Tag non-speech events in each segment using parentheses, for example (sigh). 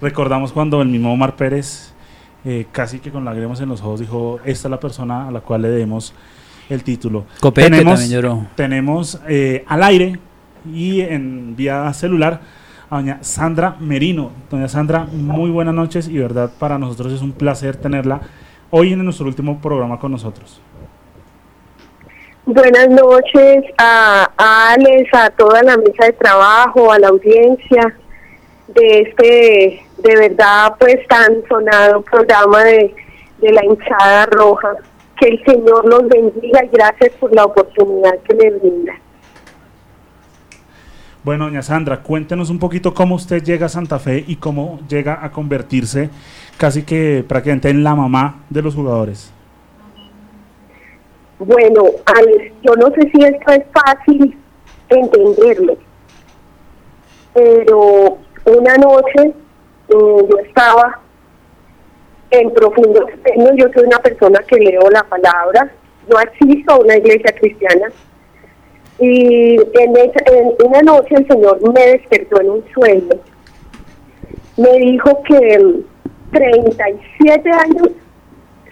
recordamos cuando el mismo Omar Pérez, eh, casi que con lágrimas en los ojos, dijo, esta es la persona a la cual le demos el título. Copete tenemos también lloró. tenemos eh, al aire y en vía celular a doña Sandra Merino. Doña Sandra, muy buenas noches y verdad para nosotros es un placer tenerla hoy en nuestro último programa con nosotros. Buenas noches a, a Alex, a toda la mesa de trabajo, a la audiencia de este, de verdad, pues tan sonado programa de, de la hinchada roja. Que el Señor los bendiga y gracias por la oportunidad que me brinda. Bueno, doña Sandra, cuéntenos un poquito cómo usted llega a Santa Fe y cómo llega a convertirse casi que prácticamente en la mamá de los jugadores. Bueno, Alex, yo no sé si esto es fácil entenderlo, pero una noche yo estaba en profundo yo soy una persona que leo la palabra, yo asisto a una iglesia cristiana. Y en, esa- en una noche el Señor me despertó en un sueño, me dijo que mm, 37 años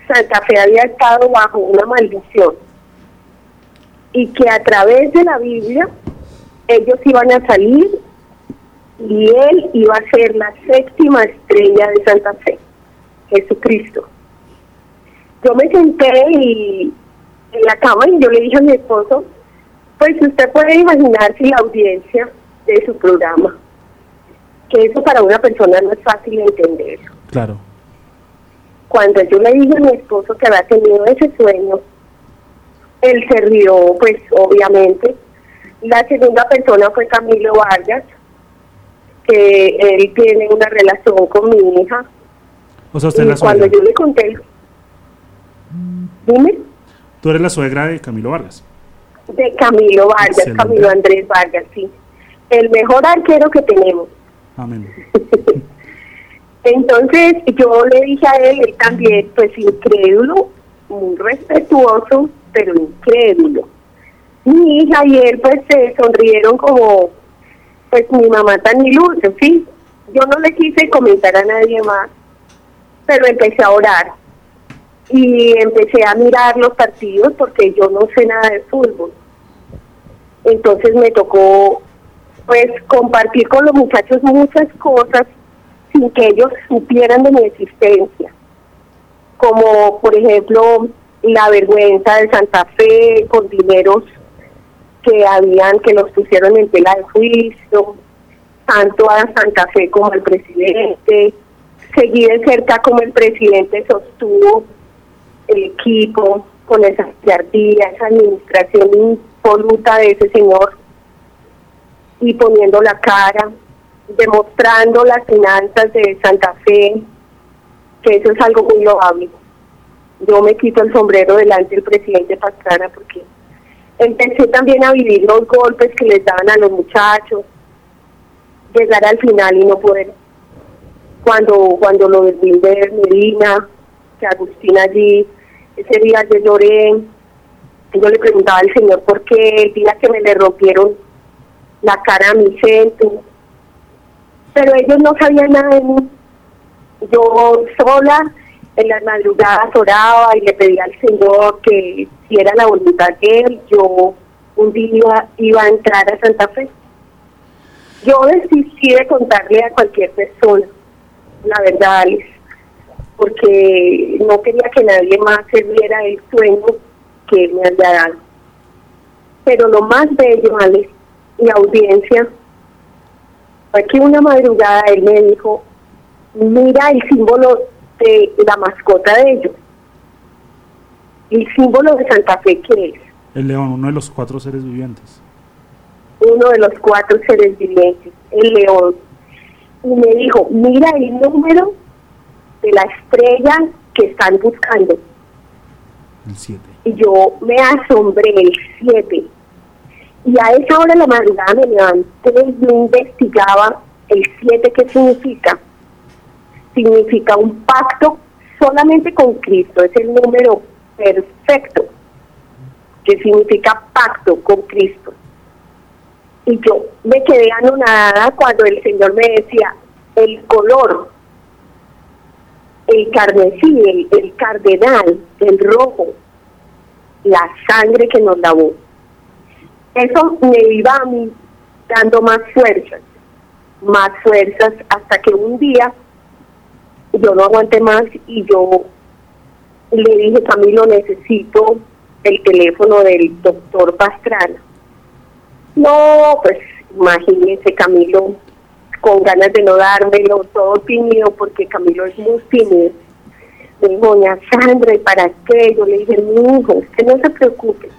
Santa Fe había estado bajo una maldición y que a través de la Biblia ellos iban a salir y él iba a ser la séptima estrella de Santa Fe, Jesucristo. Yo me senté y en la cama y yo le dije a mi esposo, pues usted puede imaginar si la audiencia de su programa, que eso para una persona no es fácil entender Claro. cuando yo le dije a mi esposo que había tenido ese sueño, él se rió, pues obviamente. La segunda persona fue Camilo Vargas, que él tiene una relación con mi hija. O sea, usted Y la cuando yo le conté, dime, Tú eres la suegra de Camilo Vargas. de Camilo Vargas, Excelente. Camilo Andrés Vargas, sí. El mejor arquero que tenemos. Amén. (laughs) Entonces yo le dije a él, él también, pues incrédulo, muy respetuoso, pero incrédulo. Mi hija y él pues se sonrieron como, pues mi mamá tan ilusa, ¿sí? Yo no le quise comentar a nadie más, pero empecé a orar y empecé a mirar los partidos porque yo no sé nada de fútbol. Entonces me tocó pues compartir con los muchachos muchas cosas sin que ellos supieran de mi existencia, como por ejemplo la vergüenza de Santa Fe con dineros que habían, que los pusieron en tela de juicio, tanto a Santa Fe como al presidente, seguí de cerca como el presidente sostuvo el equipo con esa piardía, esa administración impoluta de ese señor y poniendo la cara, demostrando las finanzas de Santa Fe, que eso es algo muy loable. Yo me quito el sombrero delante del presidente Pastrana porque empecé también a vivir los golpes que les daban a los muchachos, llegar al final y no poder. Cuando cuando lo Wilder Medina, que Agustín allí, ese día yo lloré, yo le preguntaba al Señor por qué, el día que me le rompieron la cara a mi centro, pero ellos no sabían nada de mí. Yo sola en las madrugadas oraba y le pedía al Señor que si era la voluntad de Él, yo un día iba a entrar a Santa Fe. Yo desistí de contarle a cualquier persona, la verdad, Alex, porque no quería que nadie más se viera el sueño que Él me había dado. Pero lo más bello, Alex, y audiencia, fue que una madrugada él me dijo, mira el símbolo de la mascota de ellos. El símbolo de Santa Fe, que es El león, uno de los cuatro seres vivientes. uno de los cuatro seres vivientes, el león. Y me dijo, mira el número de la estrella que están buscando. El 7. Y yo me asombré, el 7. Y a esa hora de la madrugada me levanté y yo investigaba el 7 qué significa. Significa un pacto solamente con Cristo, es el número perfecto, que significa pacto con Cristo. Y yo me quedé anonadada cuando el Señor me decía, el color, el carmesí, el, el cardenal, el rojo, la sangre que nos lavó. Eso me iba a mí dando más fuerzas, más fuerzas, hasta que un día yo no aguanté más y yo le dije, Camilo, necesito el teléfono del doctor Pastrana. No, pues imagínese Camilo con ganas de no dármelo, todo tímido, porque Camilo es muy tímido. Me dijo, doña Sandra, ¿y para qué? Yo le dije, mi hijo, usted no se preocupe.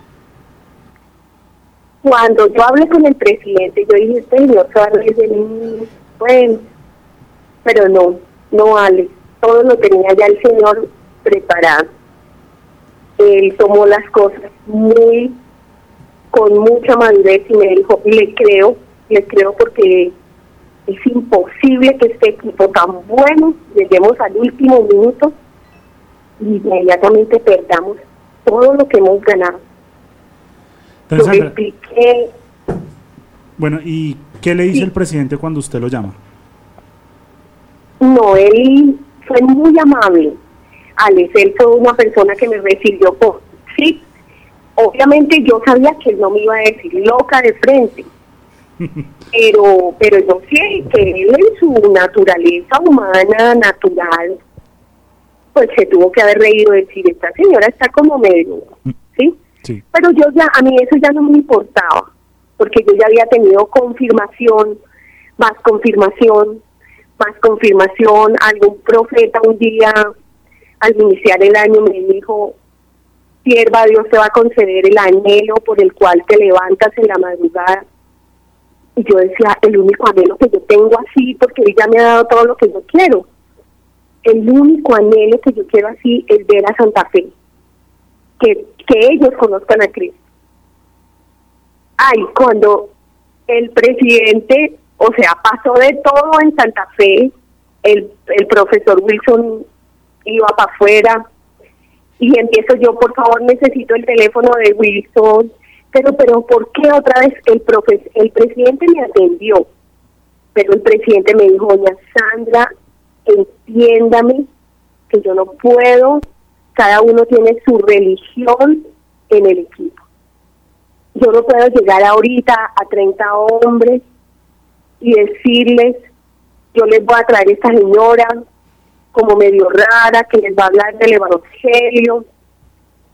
Cuando yo hablé con el presidente, yo dije, señor, se va a reír de mí. Bueno, pero no, no vale. Todo lo tenía ya el señor preparado. Él tomó las cosas muy, con mucha madurez y me dijo, le creo, le creo porque es imposible que este equipo tan bueno lleguemos al último minuto y inmediatamente perdamos todo lo que hemos ganado. Entonces, expliqué. Bueno, ¿y qué le dice el presidente cuando usted lo llama? No, él fue muy amable. Alex, él fue una persona que me recibió por sí. Obviamente yo sabía que él no me iba a decir loca de frente, (laughs) pero pero yo sé que él en su naturaleza humana, natural, pues se tuvo que haber reído decir, esta señora está como medio, ¿sí? ¿sí? Pero yo ya, a mí eso ya no me importaba, porque yo ya había tenido confirmación, más confirmación, más confirmación, algún profeta un día al iniciar el año me dijo, sierva, Dios te va a conceder el anhelo por el cual te levantas en la madrugada. Y yo decía, el único anhelo que yo tengo así, porque Él ya me ha dado todo lo que yo quiero. El único anhelo que yo quiero así es ver a Santa Fe. Que, que ellos conozcan a Cristo. Ay, cuando el presidente, o sea, pasó de todo en Santa Fe, el, el profesor Wilson iba para afuera y empiezo yo, por favor, necesito el teléfono de Wilson, pero, pero, ¿por qué otra vez el, profe el presidente me atendió? Pero el presidente me dijo, doña Sandra, entiéndame que yo no puedo, cada uno tiene su religión en el equipo. Yo no puedo llegar ahorita a 30 hombres y decirles, yo les voy a traer esta señora como medio rara, que les va a hablar del Evangelio,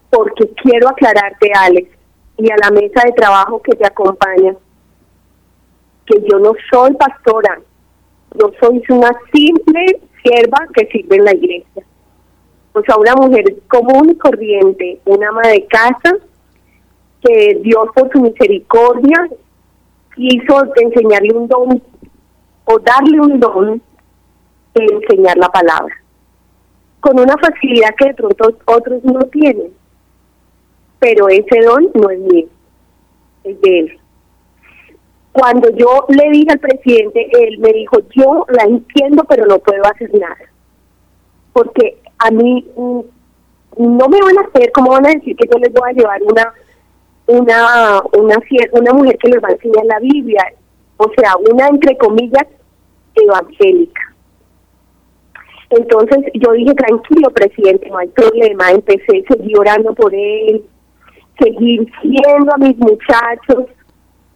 porque quiero aclararte, Alex, y a la mesa de trabajo que te acompaña, que yo no soy pastora, yo soy una simple sierva que sirve en la iglesia. O sea, una mujer común y corriente, una ama de casa, que Dios por su misericordia quiso enseñarle un don o darle un don de enseñar la palabra, con una facilidad que de pronto otros no tienen pero ese don no es mío, es de él. Cuando yo le dije al presidente, él me dijo, yo la entiendo, pero no puedo hacer nada. Porque a mí mm, no me van a hacer, ¿cómo van a decir que yo les voy a llevar una una una una mujer que les va a enseñar la Biblia? O sea, una entre comillas evangélica. Entonces yo dije, tranquilo, presidente, no hay problema. Empecé, seguí orando por él, seguir viendo a mis muchachos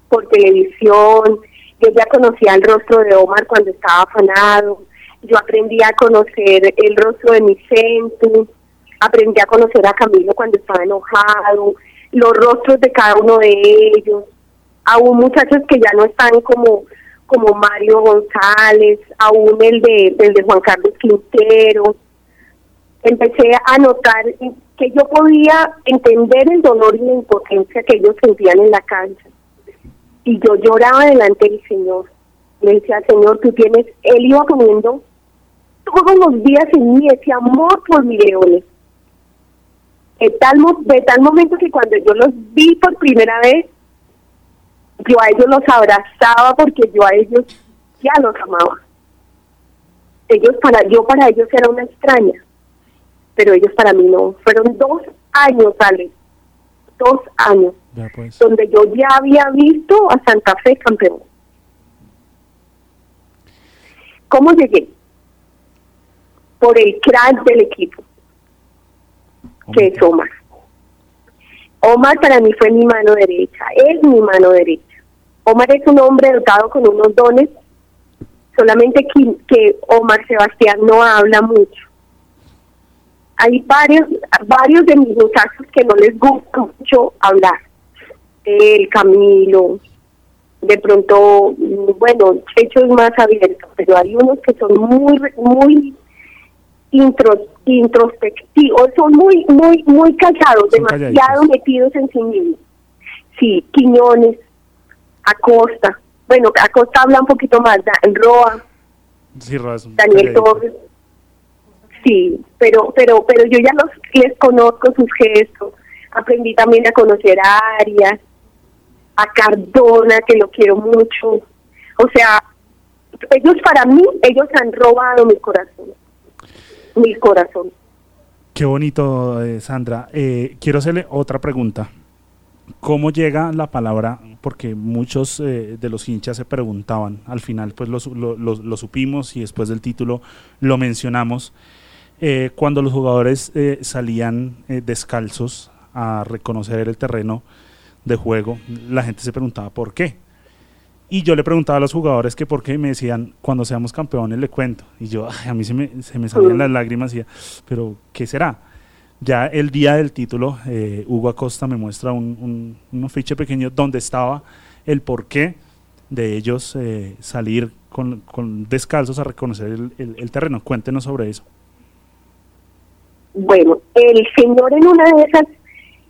por televisión. Yo ya conocía el rostro de Omar cuando estaba afanado. Yo aprendí a conocer el rostro de mi centro. Aprendí a conocer a Camilo cuando estaba enojado. Los rostros de cada uno de ellos. Aún muchachos que ya no están como como Mario González, aún el de, el de Juan Carlos Quintero. Empecé a notar que yo podía entender el dolor y la impotencia que ellos sentían en la cancha. Y yo lloraba delante del Señor. Le decía, Señor, tú tienes, Él iba poniendo todos los días en mí ese amor por mis leones. De tal, de tal momento que cuando yo los vi por primera vez, yo a ellos los abrazaba porque yo a ellos ya los amaba. Ellos para, yo para ellos era una extraña pero ellos para mí no. Fueron dos años, Ale, dos años, pues. donde yo ya había visto a Santa Fe campeón. ¿Cómo llegué? Por el crack del equipo, que es Omar. Omar para mí fue mi mano derecha, es mi mano derecha. Omar es un hombre dotado con unos dones, solamente que, que Omar Sebastián no habla mucho. Hay varios, varios de mis muchachos que no les gusta mucho hablar. El Camilo, de pronto, bueno, hechos más abiertos, pero hay unos que son muy, muy introspectivos, son muy, muy, muy callados, demasiado metidos en sí mismos. Sí, Quiñones, Acosta, bueno, Acosta habla un poquito más, Roa, sí, Daniel Torres. Sí, pero, pero, pero yo ya los les conozco sus gestos. Aprendí también a conocer a Arias, a Cardona, que lo quiero mucho. O sea, ellos para mí, ellos han robado mi corazón. Mi corazón. Qué bonito, eh, Sandra. Eh, quiero hacerle otra pregunta. ¿Cómo llega la palabra? Porque muchos eh, de los hinchas se preguntaban, al final pues lo, lo, supimos y después del título lo mencionamos, cuando los jugadores salían descalzos a reconocer el terreno, de juego, la gente se preguntaba por qué. Y yo le preguntaba a los jugadores que por qué, me decían, cuando seamos campeones le cuento. Y yo, a mí se me, se me salían las lágrimas y decía, pero ¿qué será? Ya el día del título, eh, Hugo Acosta me muestra un, un, fiche pequeño donde estaba el porqué de ellos eh, salir con, con, descalzos a reconocer el, el terreno. Cuéntenos sobre eso. Bueno, el señor en una de esas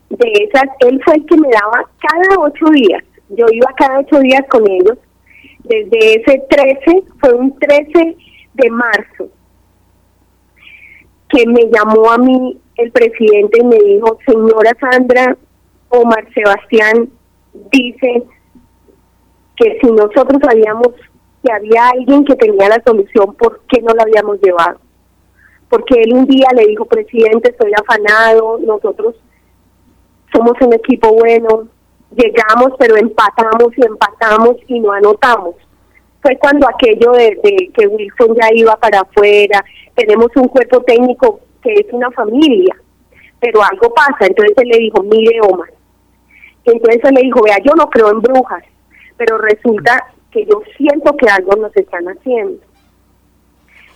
de esas, él fue el que me daba cada ocho días. Yo iba cada ocho días con ellos. Desde ese 13, fue un 13 de marzo, que me llamó a mí el presidente y me dijo, señora Sandra, Omar Sebastián dice que si nosotros sabíamos que había alguien que tenía la solución, ¿por qué no la habíamos llevado? Porque él un día le dijo, presidente, estoy afanado, nosotros somos un equipo bueno, llegamos pero empatamos y empatamos y no anotamos. Fue cuando aquello de, que Wilson ya iba para afuera, tenemos un cuerpo técnico que es una familia, pero algo pasa, entonces él le dijo, mire Omar, entonces él le dijo, vea, yo no creo en brujas, pero resulta que yo siento que algo nos están haciendo.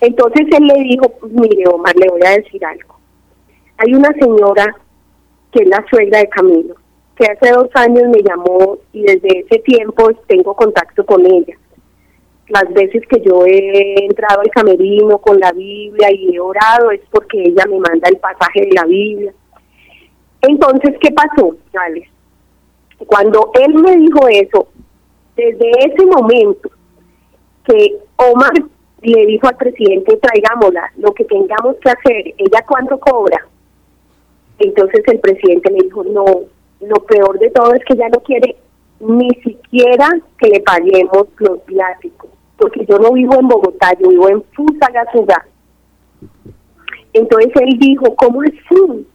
Entonces él le dijo, mire Omar, le voy a decir algo. Hay una señora que es la suegra de Camilo, que hace dos años me llamó y desde ese tiempo tengo contacto con ella. Las veces que yo he entrado al camerino con la Biblia y he orado es porque ella me manda el pasaje de la Biblia. Entonces, ¿qué pasó, Alex? Cuando él me dijo eso, desde ese momento que Omar le dijo al presidente, traigámosla, lo que tengamos que hacer, ella cuánto cobra, entonces el presidente le dijo, no, lo peor de todo es que ya no quiere ni siquiera que le paguemos los viáticos, porque yo no vivo en Bogotá, yo vivo en Fusagasugá. Entonces él dijo, ¿cómo así?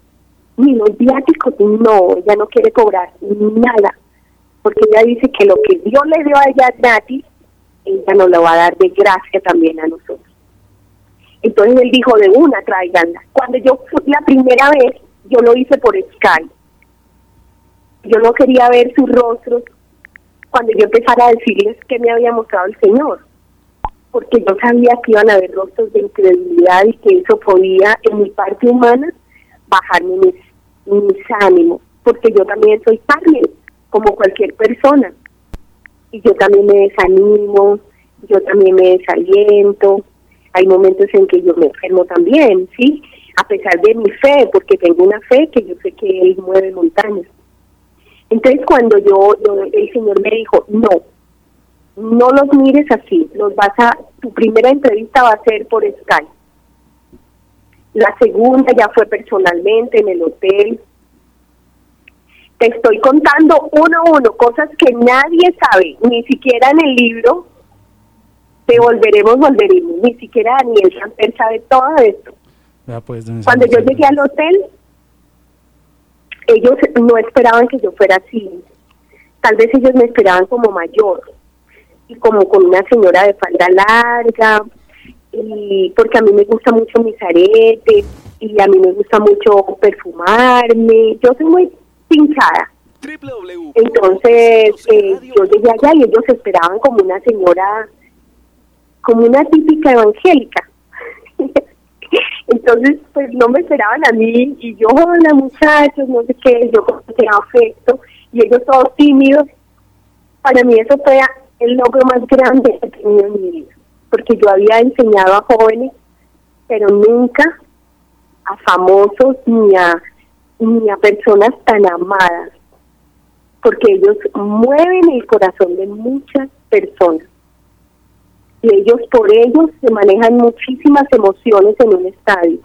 Ni los viáticos, no, ella no quiere cobrar nada, porque ella dice que lo que Dios le dio a ella gratis, ella nos lo va a dar de gracia también a nosotros. Entonces él dijo, de una, tráiganla. Cuando yo fui la primera vez, yo lo hice por Skype. Yo no quería ver sus rostros cuando yo empezara a decirles que me había mostrado el Señor, porque yo sabía que iban a haber rostros de incredulidad y que eso podía, en mi parte humana, bajarme mis, mis ánimos, porque yo también soy carne, como cualquier persona. Y yo también me desanimo, yo también me desaliento, hay momentos en que yo me enfermo también, ¿sí? a pesar de mi fe, porque tengo una fe que yo sé que Él mueve montañas. Entonces cuando yo, el Señor me dijo, no, no los mires así, los vas a, tu primera entrevista va a ser por Skype. La segunda ya fue personalmente en el hotel. Te estoy contando uno a uno cosas que nadie sabe, ni siquiera en el libro. Te volveremos, volveremos. Ni siquiera Daniel Samper sabe todo esto. Pues, Cuando yo llegué al hotel, ellos no esperaban que yo fuera así. Tal vez ellos me esperaban como mayor y como con una señora de falda larga, y porque a mí me gusta mucho mis aretes y a mí me gusta mucho perfumarme. Yo soy muy pinchada. Entonces eh, yo llegué allá y ellos esperaban como una señora, como una típica evangélica. Entonces, pues no me esperaban a mí y yo, hola muchachos, no sé qué, yo tenía afecto y ellos todos tímidos. Para mí eso fue el logro más grande que he tenido en mi vida, porque yo había enseñado a jóvenes, pero nunca a famosos ni a, ni a personas tan amadas, porque ellos mueven el corazón de muchas personas y ellos por ellos se manejan muchísimas emociones en un estadio.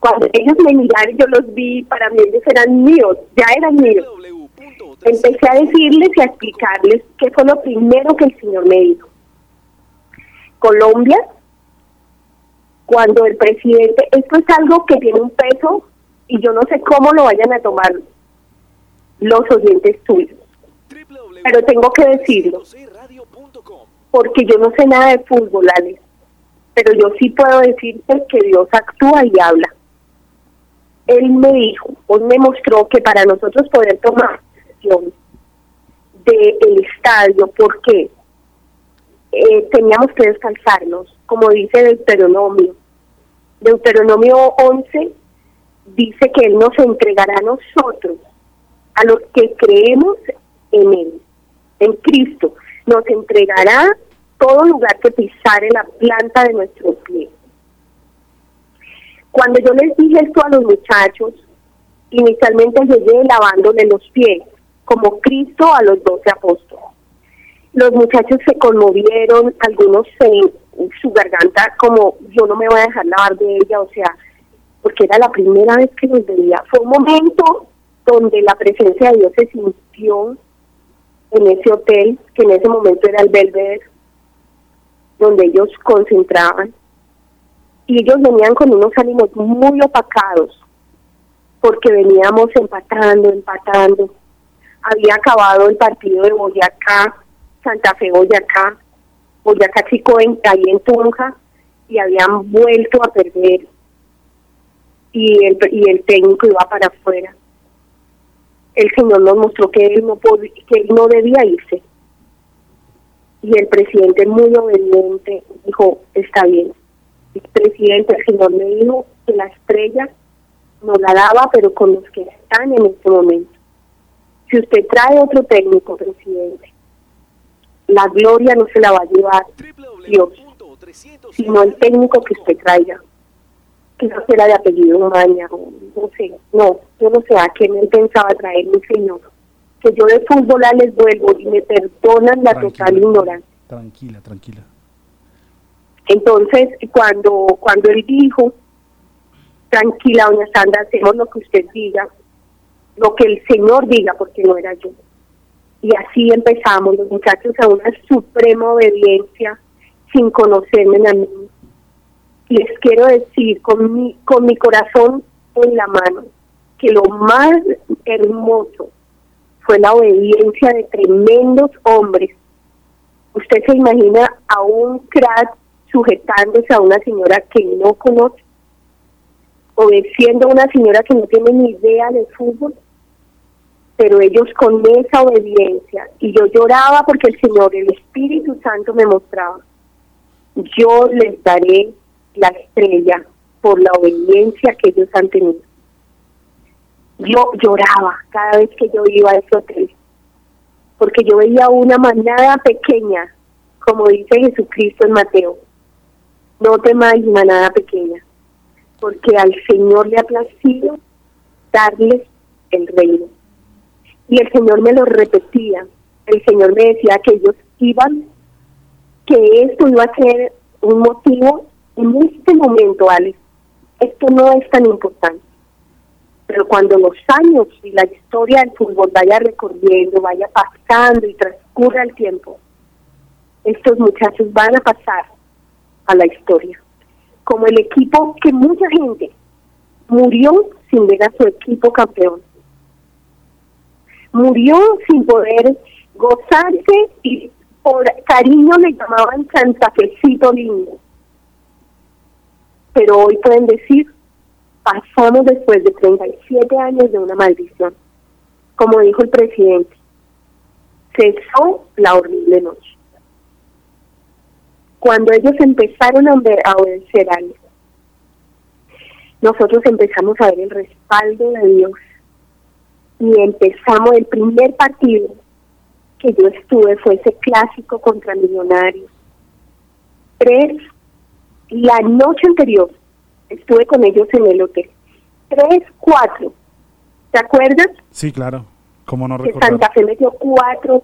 Cuando ellos me miraron, yo los vi, para mí ellos eran míos, ya eran míos. Empecé a decirles y a explicarles qué fue lo primero que el Señor me dijo. Colombia, cuando el presidente, esto es algo que tiene un peso y yo no sé cómo lo vayan a tomar los oyentes tuyos. Pero tengo que decirlo porque yo no sé nada de fútbol, Ale, pero yo sí puedo decirte que Dios actúa y habla. Él me dijo, hoy me mostró que para nosotros poder tomar decisión del estadio, porque eh, teníamos que descansarnos, como dice Deuteronomio. Deuteronomio 11 dice que Él nos entregará a nosotros, a los que creemos en Él, en Cristo, nos entregará todo lugar que pisare la planta de nuestro pie. Cuando yo les dije esto a los muchachos, inicialmente llegué lavándole los pies, como Cristo a los doce apóstoles. Los muchachos se conmovieron, algunos se, su garganta como yo no me voy a dejar lavar de ella, o sea, porque era la primera vez que los veía. Fue un momento donde la presencia de Dios se sintió en ese hotel, que en ese momento era el Belvedere, donde ellos concentraban. Y ellos venían con unos ánimos muy opacados, porque veníamos empatando, empatando. Había acabado el partido de Boyacá, Santa Fe Boyacá, Boyacá Chico en, ahí en Tunja, y habían vuelto a perder. Y el, y el técnico iba para afuera el Señor nos mostró que él no que él no debía irse. Y el presidente muy obediente dijo, está bien. El presidente, el Señor me dijo que la estrella no la daba, pero con los que están en este momento. Si usted trae otro técnico, presidente, la gloria no se la va a llevar Dios, sino el técnico que usted traiga no será de apellido Maña, no sé, no, yo no sé a qué me pensaba traer mi señor. Que yo de fútbol les vuelvo y me perdonan la total ignorancia. Tranquila, tranquila. Entonces, cuando, cuando él dijo, tranquila, doña Sandra, hacemos lo que usted diga, lo que el Señor diga, porque no era yo. Y así empezamos los muchachos a una suprema obediencia sin conocerme a mí, les quiero decir con mi, con mi corazón en la mano que lo más hermoso fue la obediencia de tremendos hombres. Usted se imagina a un crack sujetándose a una señora que no conoce, obedeciendo a una señora que no tiene ni idea de fútbol, pero ellos con esa obediencia, y yo lloraba porque el Señor, el Espíritu Santo me mostraba, yo les daré la estrella por la obediencia que ellos han tenido. Yo lloraba cada vez que yo iba a ese hotel, porque yo veía una manada pequeña, como dice Jesucristo en Mateo. No temáis manada pequeña, porque al Señor le ha placido darles el reino. Y el Señor me lo repetía, el Señor me decía que ellos iban, que esto iba a ser un motivo en este momento, Alex, esto no es tan importante. Pero cuando los años y la historia del fútbol vaya recorriendo, vaya pasando y transcurra el tiempo, estos muchachos van a pasar a la historia. Como el equipo que mucha gente murió sin ver a su equipo campeón. Murió sin poder gozarse y por cariño le llamaban Santa Fecito lindo. Pero hoy pueden decir, pasamos después de 37 años de una maldición. Como dijo el presidente, cesó la horrible noche. Cuando ellos empezaron a obedecer a él, nosotros empezamos a ver el respaldo de Dios y empezamos el primer partido que yo estuve fue ese clásico contra Millonarios. Tres, la noche anterior estuve con ellos en el hotel. Tres, cuatro. ¿Te acuerdas? Sí, claro. ¿Cómo no Que Santa Fe metió cuatro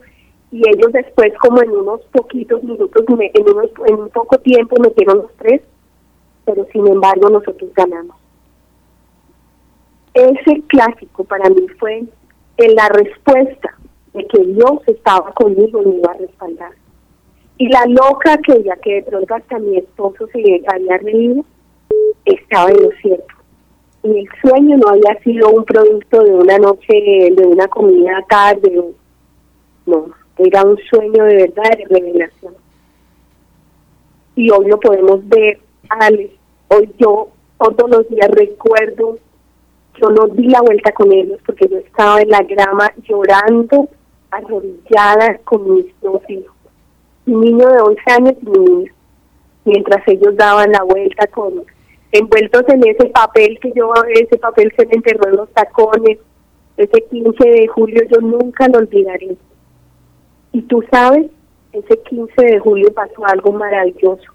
y ellos después como en unos poquitos minutos, en, unos, en un poco tiempo metieron los tres, pero sin embargo nosotros ganamos. Ese clásico para mí fue en la respuesta de que Dios estaba conmigo y me iba a respaldar. Y la loca que ya que de pronto hasta mi esposo se había reído, estaba en lo cierto. Y el sueño no había sido un producto de una noche, de una comida tarde, no, era un sueño de verdad, de revelación. Y hoy lo podemos ver, Alex, hoy yo todos los días recuerdo, yo no di la vuelta con ellos porque yo estaba en la grama llorando arrodillada con mis dos hijos. Mi niño de 11 años y mi niño. Mientras ellos daban la vuelta con envueltos en ese papel que yo, ese papel se me enterró en los tacones. Ese 15 de julio yo nunca lo olvidaré. Y tú sabes, ese 15 de julio pasó algo maravilloso.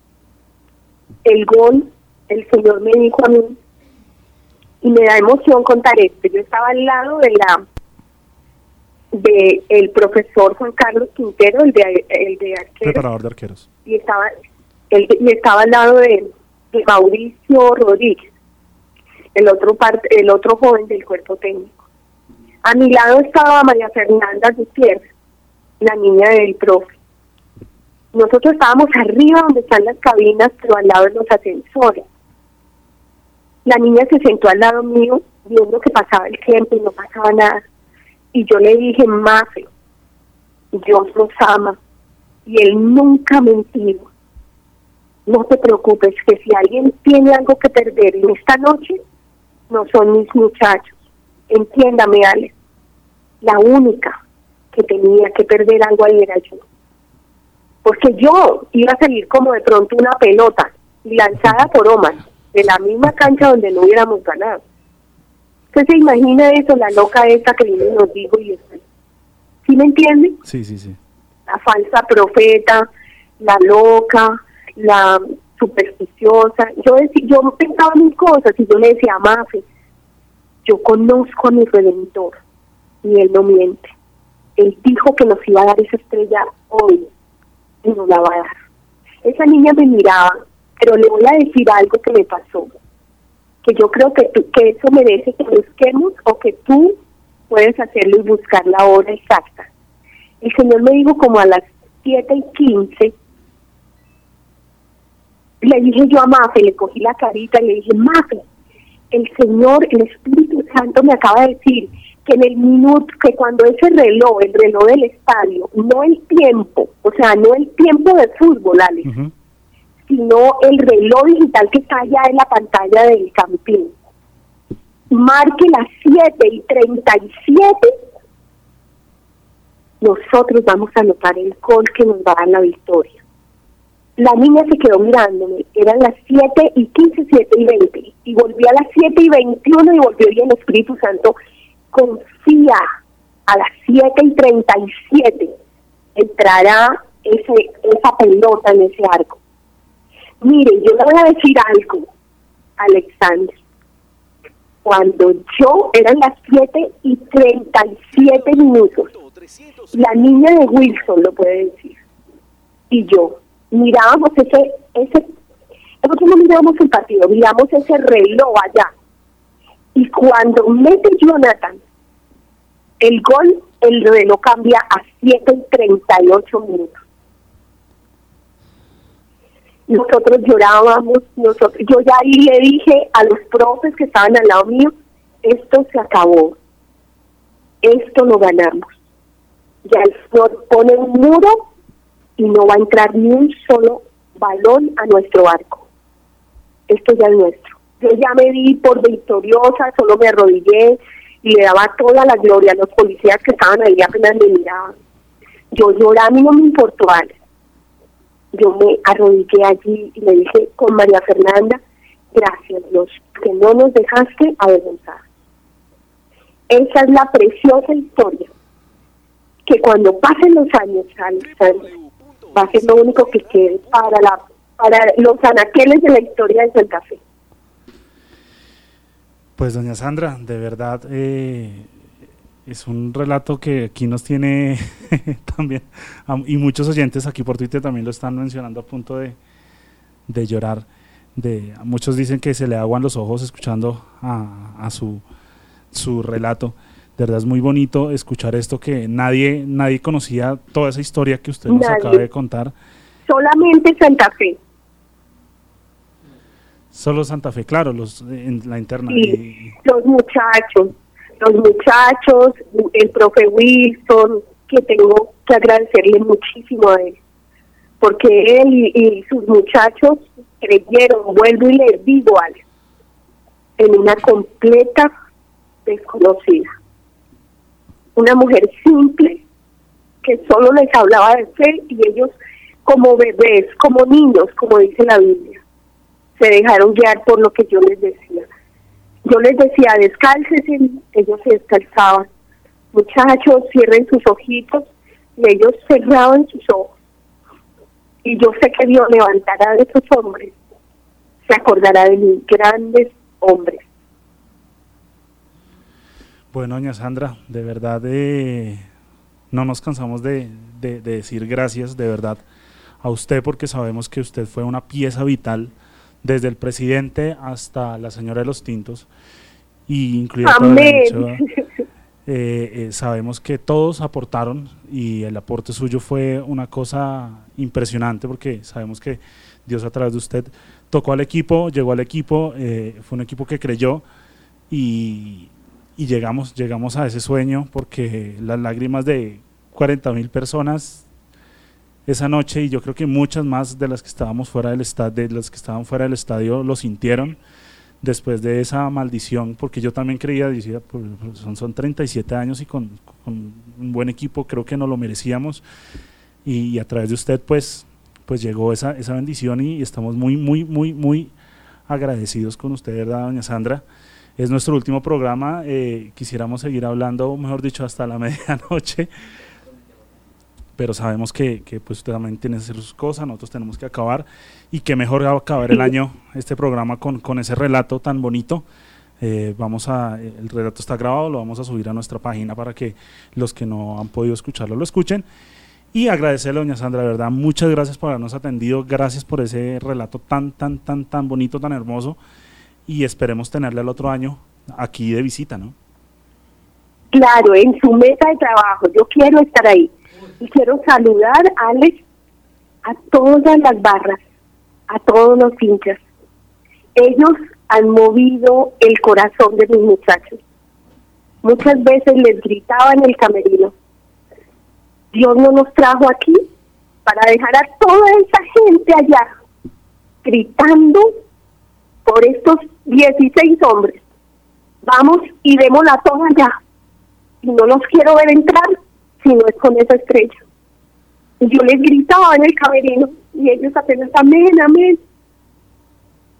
El gol, el Señor me dijo a mí, y me da emoción contar esto. Yo estaba al lado de la de el profesor Juan Carlos Quintero, el de, el de arqueros. Preparador de arqueros. Y estaba, el, y estaba al lado de, Mauricio Rodríguez, el otro, parte, el otro joven del cuerpo técnico. A mi lado estaba María Fernanda Gutiérrez, la niña del profe. Nosotros estábamos arriba donde están las cabinas, pero al lado de los ascensores. La niña se sentó al lado mío, viendo que pasaba el tiempo y no pasaba nada y yo le dije, Mafe, Dios nos ama y Él nunca ha mentido. No te preocupes, que si alguien tiene algo que perder en esta noche, no son mis muchachos. Entiéndame, Ale. La única que tenía que perder algo ahí era yo. Porque yo iba a salir como de pronto una pelota lanzada por Omar, de la misma cancha donde no hubiéramos ganado. ¿Usted se imagina eso, la loca esa que nos dijo y eso? ¿Sí me entiende? Sí, sí, sí. La falsa profeta, la loca, la supersticiosa. Yo decía, yo pensaba mil cosas y yo le decía a Mafe, yo conozco a mi Redentor y él no miente. Él dijo que nos iba a dar esa estrella hoy y nos la va a dar. Esa niña me miraba, pero le voy a decir algo que me pasó que yo creo que, que eso merece que busquemos o que tú puedes hacerlo y buscar la hora exacta. El Señor me dijo como a las 7 y 15, le dije yo a Mafe, le cogí la carita y le dije, Mafe, el Señor, el Espíritu Santo me acaba de decir que en el minuto, que cuando ese reloj, el reloj del estadio, no el tiempo, o sea, no el tiempo de fútbol, Alex, sino el reloj digital que está allá en la pantalla del campín. Marque las 7 y 37, nosotros vamos a anotar el gol que nos va a dar la victoria. La niña se quedó mirándome, eran las 7 y 15, 7 y 20, y volví a las 7 y 21 y volvió y el Espíritu Santo confía a las 7 y 37 entrará ese, esa pelota en ese arco. Mire, yo le voy a decir algo, Alexander. Cuando yo eran las 7 y 37 minutos, la niña de Wilson lo puede decir, y yo mirábamos ese, ese, nosotros no mirábamos el partido, miramos ese reloj allá. Y cuando mete Jonathan el gol, el reloj cambia a 7 y 38 minutos nosotros llorábamos, nosotros, yo ya ahí le dije a los profes que estaban al lado mío, esto se acabó, esto lo ganamos. Ya el Señor pone un muro y no va a entrar ni un solo balón a nuestro barco. Esto ya es nuestro. Yo ya me di por victoriosa, solo me arrodillé y le daba toda la gloria a los policías que estaban ahí apenas me miraban. Yo lloré, a mí no me importó algo. Yo me arrodillé allí y le dije con María Fernanda, gracias Dios, que no nos dejaste avergonzar. Esa es la preciosa historia, que cuando pasen los años, va a ser lo único que quede para, la, para los anaqueles de la historia de Santa Fe. Pues doña Sandra, de verdad eh, es un relato que aquí nos tiene (laughs) también, y muchos oyentes aquí por Twitter también lo están mencionando a punto de, de llorar. De, muchos dicen que se le aguan los ojos escuchando a, a su, su relato. De verdad es muy bonito escuchar esto que nadie nadie conocía toda esa historia que usted nos acaba de contar. Solamente Santa Fe. Solo Santa Fe, claro, los en la interna. los muchachos, los muchachos, el profe Wilson, que tengo que agradecerle muchísimo a él, porque él y, sus muchachos creyeron, vuelvo y les digo algo, en una completa desconocida una mujer simple que solo les hablaba de fe y ellos como bebés, como niños, como dice la Biblia, se dejaron guiar por lo que yo les decía. Yo les decía, descálcese, ellos se descalzaban. Muchachos, cierren sus ojitos y ellos cerraban sus ojos. Y yo sé que Dios levantará de esos hombres, se acordará de mis grandes hombres. Bueno, doña Sandra, de verdad eh, no nos cansamos de, decir gracias, de verdad, a usted porque sabemos que usted fue una pieza vital desde el presidente hasta la señora de los tintos y incluida. (laughs) Eh, eh, sabemos que todos aportaron y el aporte suyo fue una cosa impresionante porque sabemos que Dios a través de usted tocó al equipo, llegó al equipo, fue un equipo que creyó y, y llegamos, llegamos a ese sueño porque las lágrimas de 40 mil personas esa noche y yo creo que muchas más de las que estábamos fuera del estadio, de las que estaban fuera del estadio lo sintieron después de esa maldición, porque yo también creía, decía, pues, son, son 37 años y con, un buen equipo creo que no lo merecíamos y, a través de usted pues, pues llegó esa, esa bendición y estamos muy, muy, muy, muy agradecidos con usted, ¿verdad, doña Sandra? Es nuestro último programa. Eh, quisiéramos seguir hablando, mejor dicho, hasta la (laughs) medianoche. Pero sabemos que, que pues usted también tiene que hacer sus cosas, nosotros tenemos que acabar. Y que mejor acabar el (laughs) año este programa con, con ese relato tan bonito. Eh, vamos a, el relato está grabado, lo vamos a subir a nuestra página para que los que no han podido escucharlo lo escuchen. Y agradecerle, doña Sandra, de verdad, muchas gracias por habernos atendido, gracias por ese relato tan, tan, tan, tan bonito, tan hermoso y esperemos tenerle el otro año aquí de visita, ¿no? Claro, en su mesa de trabajo. Yo quiero estar ahí. Y quiero saludar, Alex, a todas las barras, a todos los hinchas. Ellos han movido el corazón de mis muchachos. Muchas veces les gritaba en el camerino. Dios no nos trajo aquí para dejar a toda esa gente allá gritando por estos 16 hombres. Vamos y demos la toma ya. Y no los quiero ver entrar si no es con esa estrella. Y yo les gritaba en el camerino y ellos apenas, amén, amén.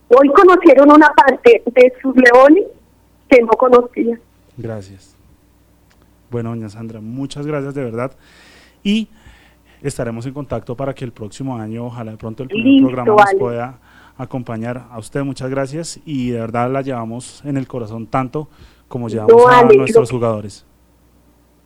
Hoy conocieron una parte de sus leones que no conocía. Gracias. Bueno, doña Sandra, muchas gracias de verdad. Y estaremos en contacto para que el próximo año, ojalá de pronto el primer programa nos pueda acompañar a usted. Muchas gracias y de verdad la llevamos en el corazón tanto como llevamos a nuestros jugadores.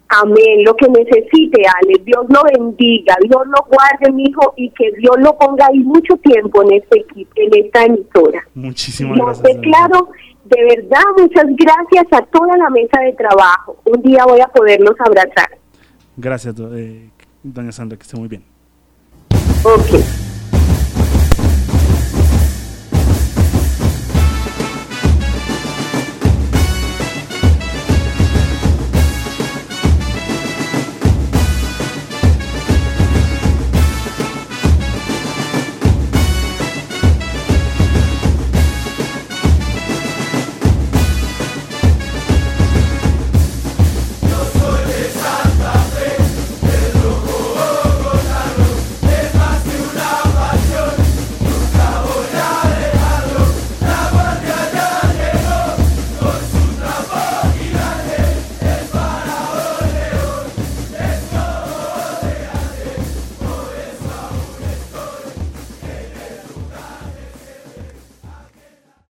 Amén, lo que necesite, Ale. Dios lo bendiga, Dios lo guarde, mi hijo, y que Dios lo ponga ahí mucho tiempo en este equipo, en esta emisora. Muchísimas gracias. declaro, de verdad, muchas gracias a toda la mesa de trabajo. Un día voy a poderlos abrazar. Gracias, eh, doña Sandra, que esté muy bien. Ok.